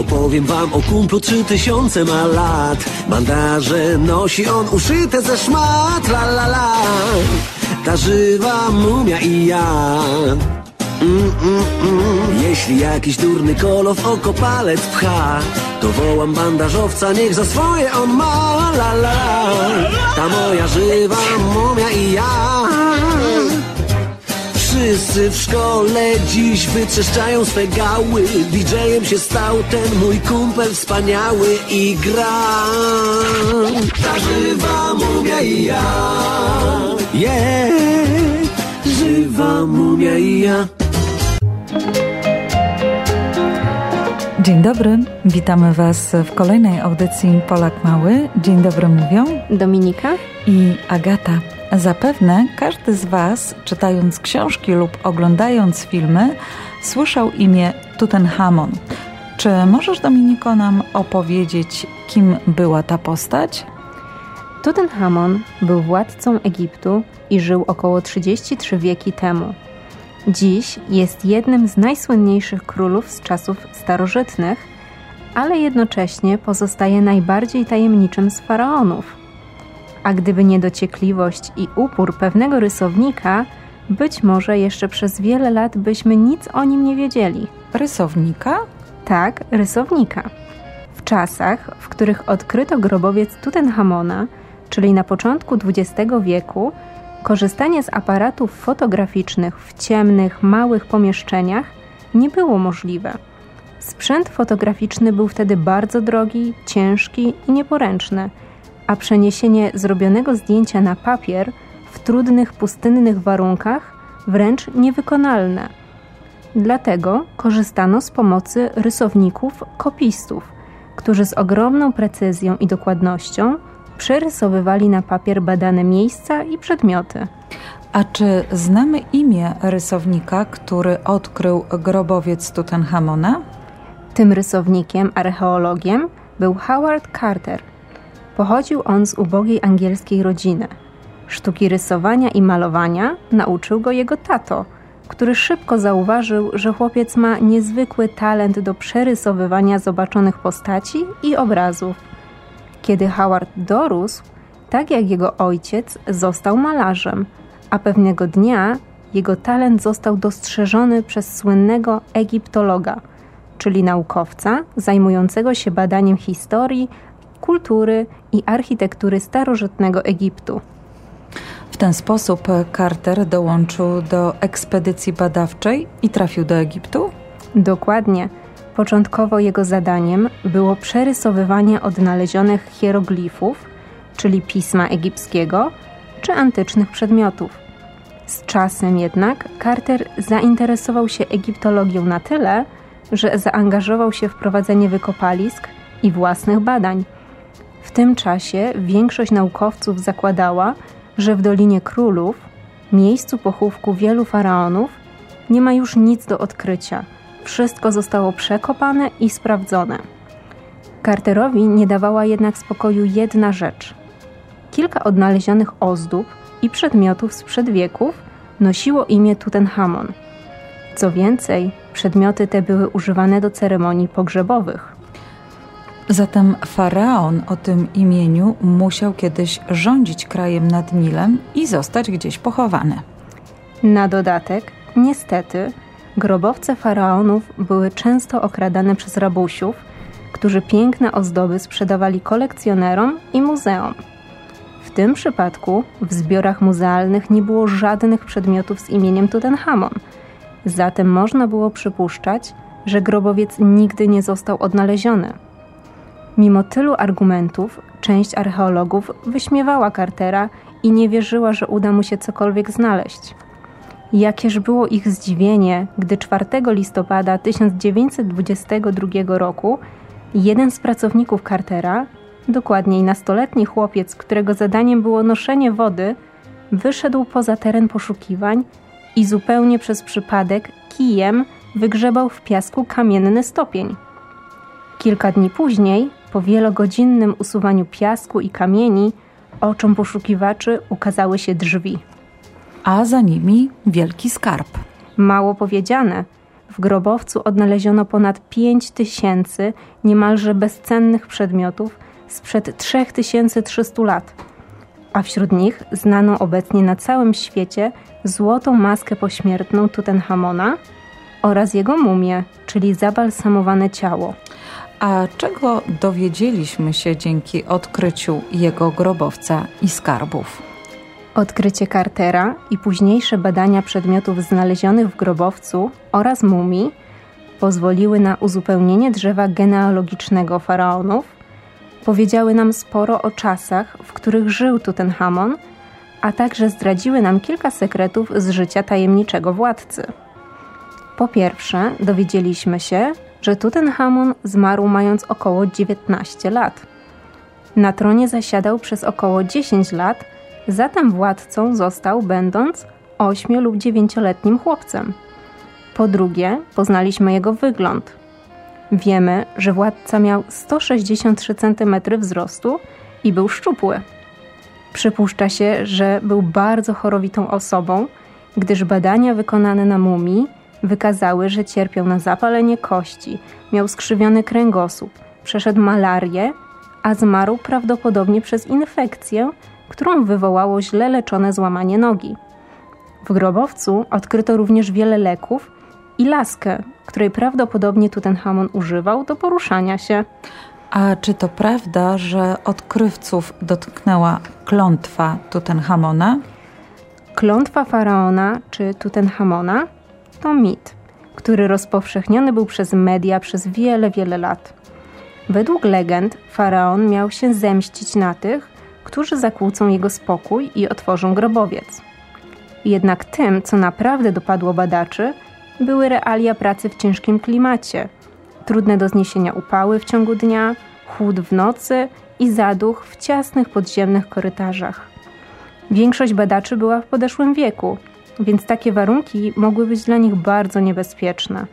Opowiem wam o kumplu trzy tysiące ma lat. Bandaże nosi on uszyte ze szmat. La la la. Ta żywa mumia i ja. Mm, mm, mm. Jeśli jakiś durny kolo w oko palec pcha To wołam bandażowca, niech za swoje on ma. La, la, la. Ta moja żywa mumia i ja Wszyscy w szkole dziś wytrzeszczają swe gały DJ-em się stał ten mój kumpel wspaniały I gra Ta żywa mumia i ja Yeah Żywa mumia i ja Dzień dobry, witamy Was w kolejnej audycji Polak Mały. Dzień dobry mówią Dominika i Agata. Zapewne każdy z Was, czytając książki lub oglądając filmy, słyszał imię Tutenchamon. Czy możesz, Dominiko, nam opowiedzieć, kim była ta postać? Tutenchamon był władcą Egiptu i żył około 33 wieki temu. Dziś jest jednym z najsłynniejszych królów z czasów starożytnych, ale jednocześnie pozostaje najbardziej tajemniczym z faraonów. A gdyby nie dociekliwość i upór pewnego rysownika, być może jeszcze przez wiele lat byśmy nic o nim nie wiedzieli. Rysownika? Tak, rysownika. W czasach, w których odkryto grobowiec Tutenchamona, czyli na początku XX wieku, korzystanie z aparatów fotograficznych w ciemnych, małych pomieszczeniach nie było możliwe. Sprzęt fotograficzny był wtedy bardzo drogi, ciężki i nieporęczny, a przeniesienie zrobionego zdjęcia na papier w trudnych, pustynnych warunkach wręcz niewykonalne. Dlatego korzystano z pomocy rysowników, kopistów, którzy z ogromną precyzją i dokładnością przerysowywali na papier badane miejsca i przedmioty. A czy znamy imię rysownika, który odkrył grobowiec Tutenchamona? Tym rysownikiem, archeologiem był Howard Carter. Pochodził on z ubogiej angielskiej rodziny. Sztuki rysowania i malowania nauczył go jego tato, który szybko zauważył, że chłopiec ma niezwykły talent do przerysowywania zobaczonych postaci i obrazów. Kiedy Howard dorósł, tak jak jego ojciec, został malarzem, a pewnego dnia jego talent został dostrzeżony przez słynnego egiptologa, czyli naukowca zajmującego się badaniem historii, kultury i architektury starożytnego Egiptu. W ten sposób Carter dołączył do ekspedycji badawczej i trafił do Egiptu? Dokładnie. Początkowo jego zadaniem było przerysowywanie odnalezionych hieroglifów, czyli pisma egipskiego, czy antycznych przedmiotów. Z czasem jednak Carter zainteresował się egiptologią na tyle, że zaangażował się w prowadzenie wykopalisk i własnych badań. W tym czasie większość naukowców zakładała, że w Dolinie Królów, miejscu pochówku wielu faraonów, nie ma już nic do odkrycia – wszystko zostało przekopane i sprawdzone. Carterowi nie dawała jednak spokoju jedna rzecz. Kilka odnalezionych ozdób i przedmiotów sprzed wieków nosiło imię Tutenchamon. Co więcej, przedmioty te były używane do ceremonii pogrzebowych. Zatem faraon o tym imieniu musiał kiedyś rządzić krajem nad Nilem i zostać gdzieś pochowany. Na dodatek, niestety, Grobowce faraonów były często okradane przez rabusiów, którzy piękne ozdoby sprzedawali kolekcjonerom i muzeom. W tym przypadku w zbiorach muzealnych nie było żadnych przedmiotów z imieniem Tutenchamon, zatem można było przypuszczać, że grobowiec nigdy nie został odnaleziony. Mimo tylu argumentów, część archeologów wyśmiewała Cartera i nie wierzyła, że uda mu się cokolwiek znaleźć. Jakież było ich zdziwienie, gdy 4 listopada 1922 roku jeden z pracowników Cartera, dokładniej nastoletni chłopiec, którego zadaniem było noszenie wody, wyszedł poza teren poszukiwań i zupełnie przez przypadek kijem wygrzebał w piasku kamienny stopień. Kilka dni później, po wielogodzinnym usuwaniu piasku i kamieni, oczom poszukiwaczy ukazały się drzwi a za nimi wielki skarb. Mało powiedziane. w grobowcu odnaleziono ponad 5 tysięcy niemalże bezcennych przedmiotów sprzed 3300 lat, a wśród nich znaną obecnie na całym świecie złotą maskę pośmiertną Tutenchamona oraz jego mumię, czyli zabalsamowane ciało. A czego dowiedzieliśmy się dzięki odkryciu jego grobowca i skarbów? Odkrycie Cartera i późniejsze badania przedmiotów znalezionych w grobowcu oraz mumii pozwoliły na uzupełnienie drzewa genealogicznego faraonów, powiedziały nam sporo o czasach, w których żył Tutenchamon, a także zdradziły nam kilka sekretów z życia tajemniczego władcy. Po pierwsze, dowiedzieliśmy się, że Tutenchamon zmarł mając około 19 lat. Na tronie zasiadał przez około 10 lat, zatem władcą został będąc 8 lub 9-letnim chłopcem. Po drugie, poznaliśmy jego wygląd. Wiemy, że władca miał 163 cm wzrostu i był szczupły. Przypuszcza się, że był bardzo chorowitą osobą, gdyż badania wykonane na mumii wykazały, że cierpiał na zapalenie kości, miał skrzywiony kręgosłup, przeszedł malarię, a zmarł prawdopodobnie przez infekcję, którą wywołało źle leczone złamanie nogi. W grobowcu odkryto również wiele leków i laskę, której prawdopodobnie Tutenchamon używał do poruszania się. A czy to prawda, że odkrywców dotknęła klątwa Tutenchamona? Klątwa faraona czy Tutenchamona to mit, który rozpowszechniony był przez media przez wiele, wiele lat. Według legend faraon miał się zemścić na tych, którzy zakłócą jego spokój i otworzą grobowiec. Jednak tym, co naprawdę dopadło badaczy, były realia pracy w ciężkim klimacie, trudne do zniesienia upały w ciągu dnia, chłód w nocy i zaduch w ciasnych podziemnych korytarzach. Większość badaczy była w podeszłym wieku, więc takie warunki mogły być dla nich bardzo niebezpieczne.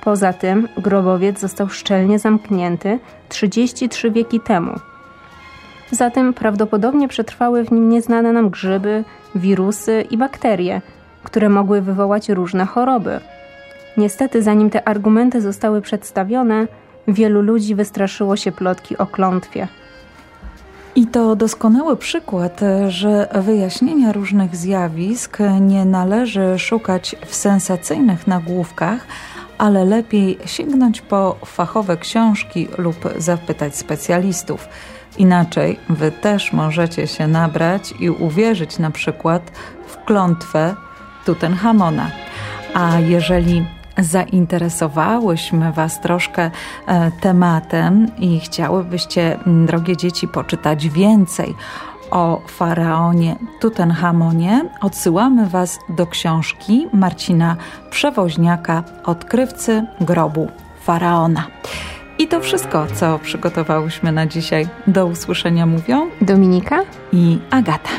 Poza tym grobowiec został szczelnie zamknięty 33 wieki temu. Zatem prawdopodobnie przetrwały w nim nieznane nam grzyby, wirusy i bakterie, które mogły wywołać różne choroby. Niestety, zanim te argumenty zostały przedstawione, wielu ludzi wystraszyło się plotki o klątwie. I to doskonały przykład, że wyjaśnienia różnych zjawisk nie należy szukać w sensacyjnych nagłówkach, ale lepiej sięgnąć po fachowe książki lub zapytać specjalistów. Inaczej wy też możecie się nabrać i uwierzyć na przykład w klątwę Tutenchamona. A jeżeli zainteresowałyśmy Was troszkę e, tematem i chciałybyście, drogie dzieci, poczytać więcej o faraonie Tutenchamonie, odsyłamy Was do książki Marcina Przewoźniaka, odkrywcy grobu faraona. I to wszystko, co przygotowałyśmy na dzisiaj. Do usłyszenia mówią Dominika i Agata.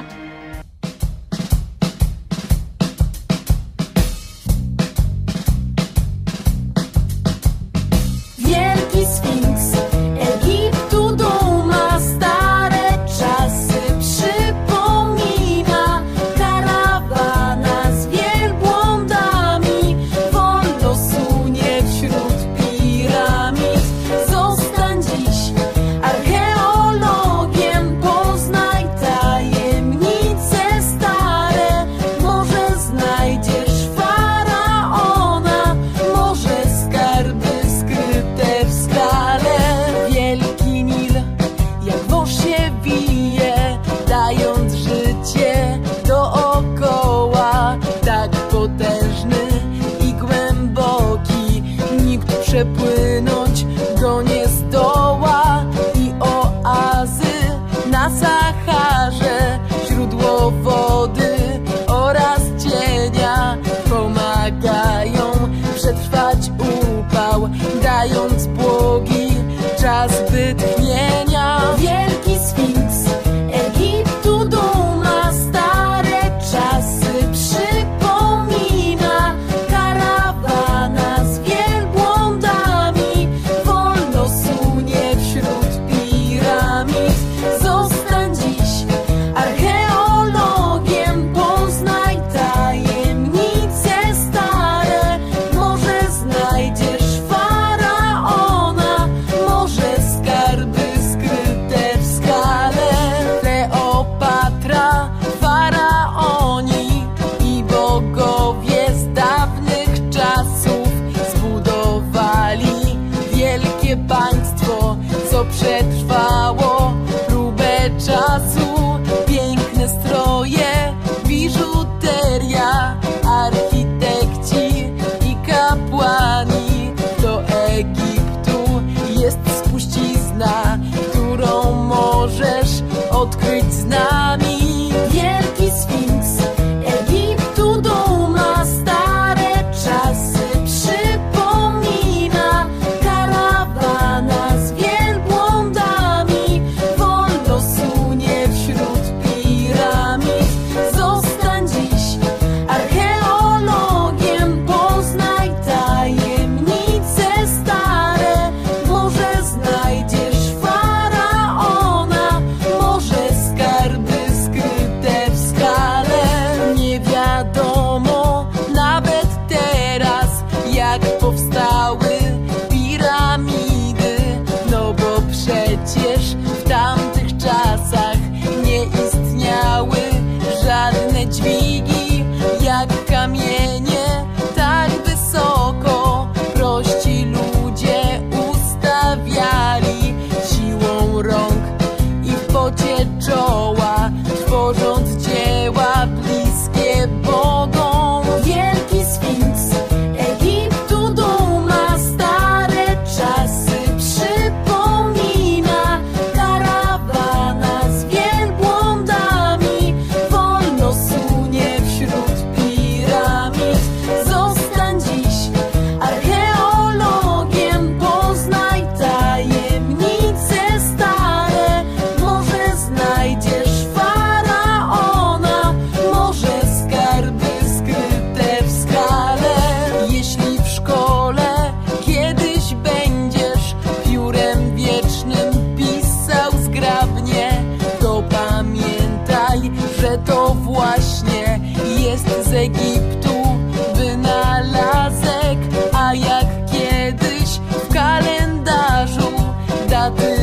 같은